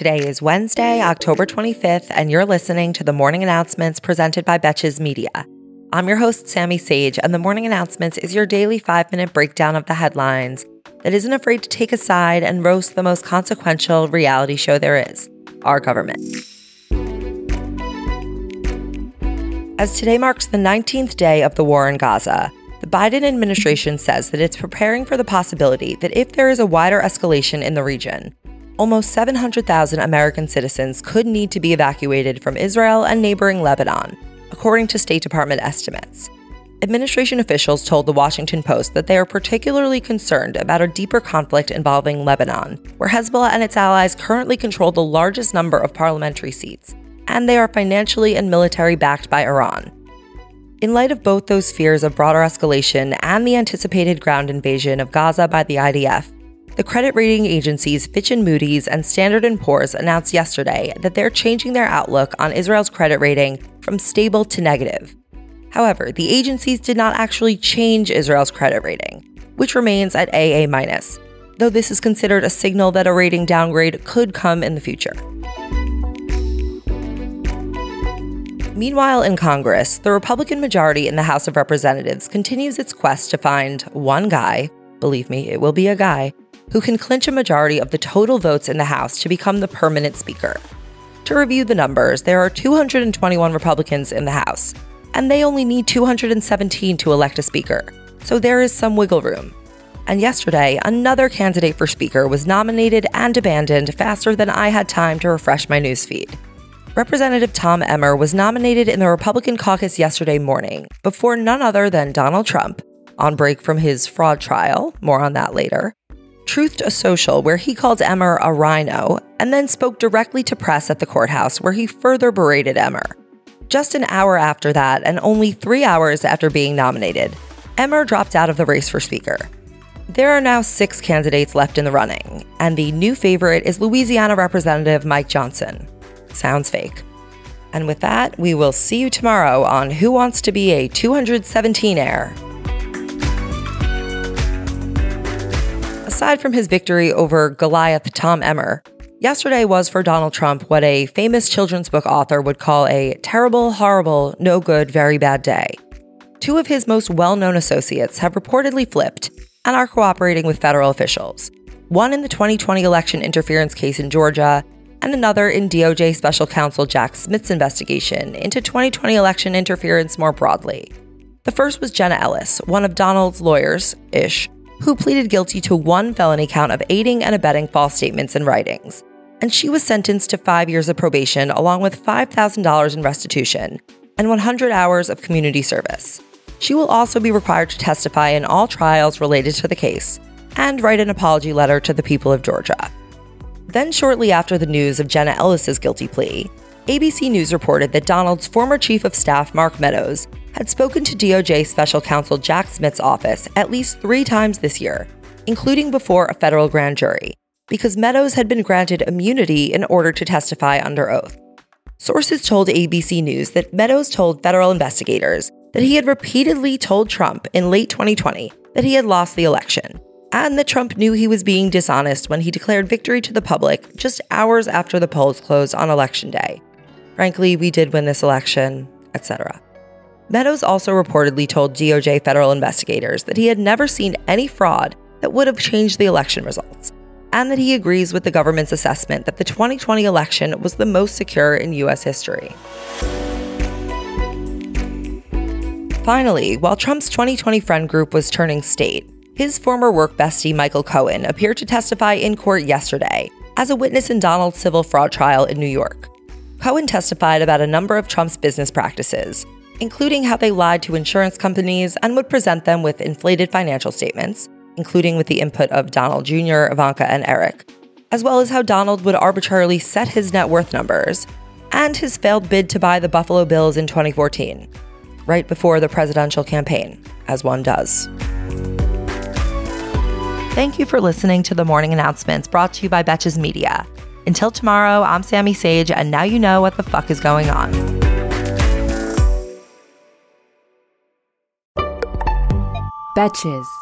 Today is Wednesday, October 25th, and you're listening to the morning announcements presented by Betches Media. I'm your host, Sammy Sage, and the morning announcements is your daily five minute breakdown of the headlines that isn't afraid to take a side and roast the most consequential reality show there is our government. As today marks the 19th day of the war in Gaza, the Biden administration says that it's preparing for the possibility that if there is a wider escalation in the region, almost 700,000 American citizens could need to be evacuated from Israel and neighboring Lebanon, according to State Department estimates. Administration officials told the Washington Post that they are particularly concerned about a deeper conflict involving Lebanon, where Hezbollah and its allies currently control the largest number of parliamentary seats, and they are financially and military backed by Iran. In light of both those fears of broader escalation and the anticipated ground invasion of Gaza by the IDF, the credit rating agencies Fitch and Moody's and Standard & Poor's announced yesterday that they're changing their outlook on Israel's credit rating from stable to negative. However, the agencies did not actually change Israel's credit rating, which remains at AA-, though this is considered a signal that a rating downgrade could come in the future. Meanwhile, in Congress, the Republican majority in the House of Representatives continues its quest to find one guy, believe me, it will be a guy, who can clinch a majority of the total votes in the House to become the permanent Speaker. To review the numbers, there are 221 Republicans in the House, and they only need 217 to elect a Speaker, so there is some wiggle room. And yesterday, another candidate for Speaker was nominated and abandoned faster than I had time to refresh my newsfeed. Representative Tom Emmer was nominated in the Republican caucus yesterday morning before none other than Donald Trump, on break from his fraud trial, more on that later, truthed a social where he called Emmer a RINO, and then spoke directly to press at the courthouse where he further berated Emmer. Just an hour after that, and only three hours after being nominated, Emmer dropped out of the race for Speaker. There are now six candidates left in the running, and the new favorite is Louisiana Representative Mike Johnson. Sounds fake. And with that, we will see you tomorrow on Who Wants to Be a 217 Heir. Aside from his victory over Goliath Tom Emmer, yesterday was for Donald Trump what a famous children's book author would call a terrible, horrible, no good, very bad day. Two of his most well known associates have reportedly flipped and are cooperating with federal officials. One in the 2020 election interference case in Georgia, and another in DOJ Special Counsel Jack Smith's investigation into 2020 election interference more broadly. The first was Jenna Ellis, one of Donald's lawyers ish, who pleaded guilty to one felony count of aiding and abetting false statements and writings. And she was sentenced to five years of probation, along with $5,000 in restitution and 100 hours of community service. She will also be required to testify in all trials related to the case and write an apology letter to the people of Georgia. Then, shortly after the news of Jenna Ellis's guilty plea, ABC News reported that Donald's former chief of staff, Mark Meadows, had spoken to DOJ special counsel Jack Smith's office at least three times this year, including before a federal grand jury, because Meadows had been granted immunity in order to testify under oath. Sources told ABC News that Meadows told federal investigators that he had repeatedly told Trump in late 2020 that he had lost the election, and that Trump knew he was being dishonest when he declared victory to the public just hours after the polls closed on election day. Frankly, we did win this election, etc. Meadows also reportedly told DOJ federal investigators that he had never seen any fraud that would have changed the election results, and that he agrees with the government's assessment that the 2020 election was the most secure in U.S. history. Finally, while Trump's 2020 friend group was turning state, his former work bestie Michael Cohen appeared to testify in court yesterday as a witness in Donald's civil fraud trial in New York. Cohen testified about a number of Trump's business practices, including how they lied to insurance companies and would present them with inflated financial statements, including with the input of Donald Jr., Ivanka, and Eric, as well as how Donald would arbitrarily set his net worth numbers, and his failed bid to buy the Buffalo Bills in 2014, right before the presidential campaign, as one does. Thank you for listening to the morning announcements brought to you by Betches Media. Until tomorrow, I'm Sammy Sage, and now you know what the fuck is going on. Betches.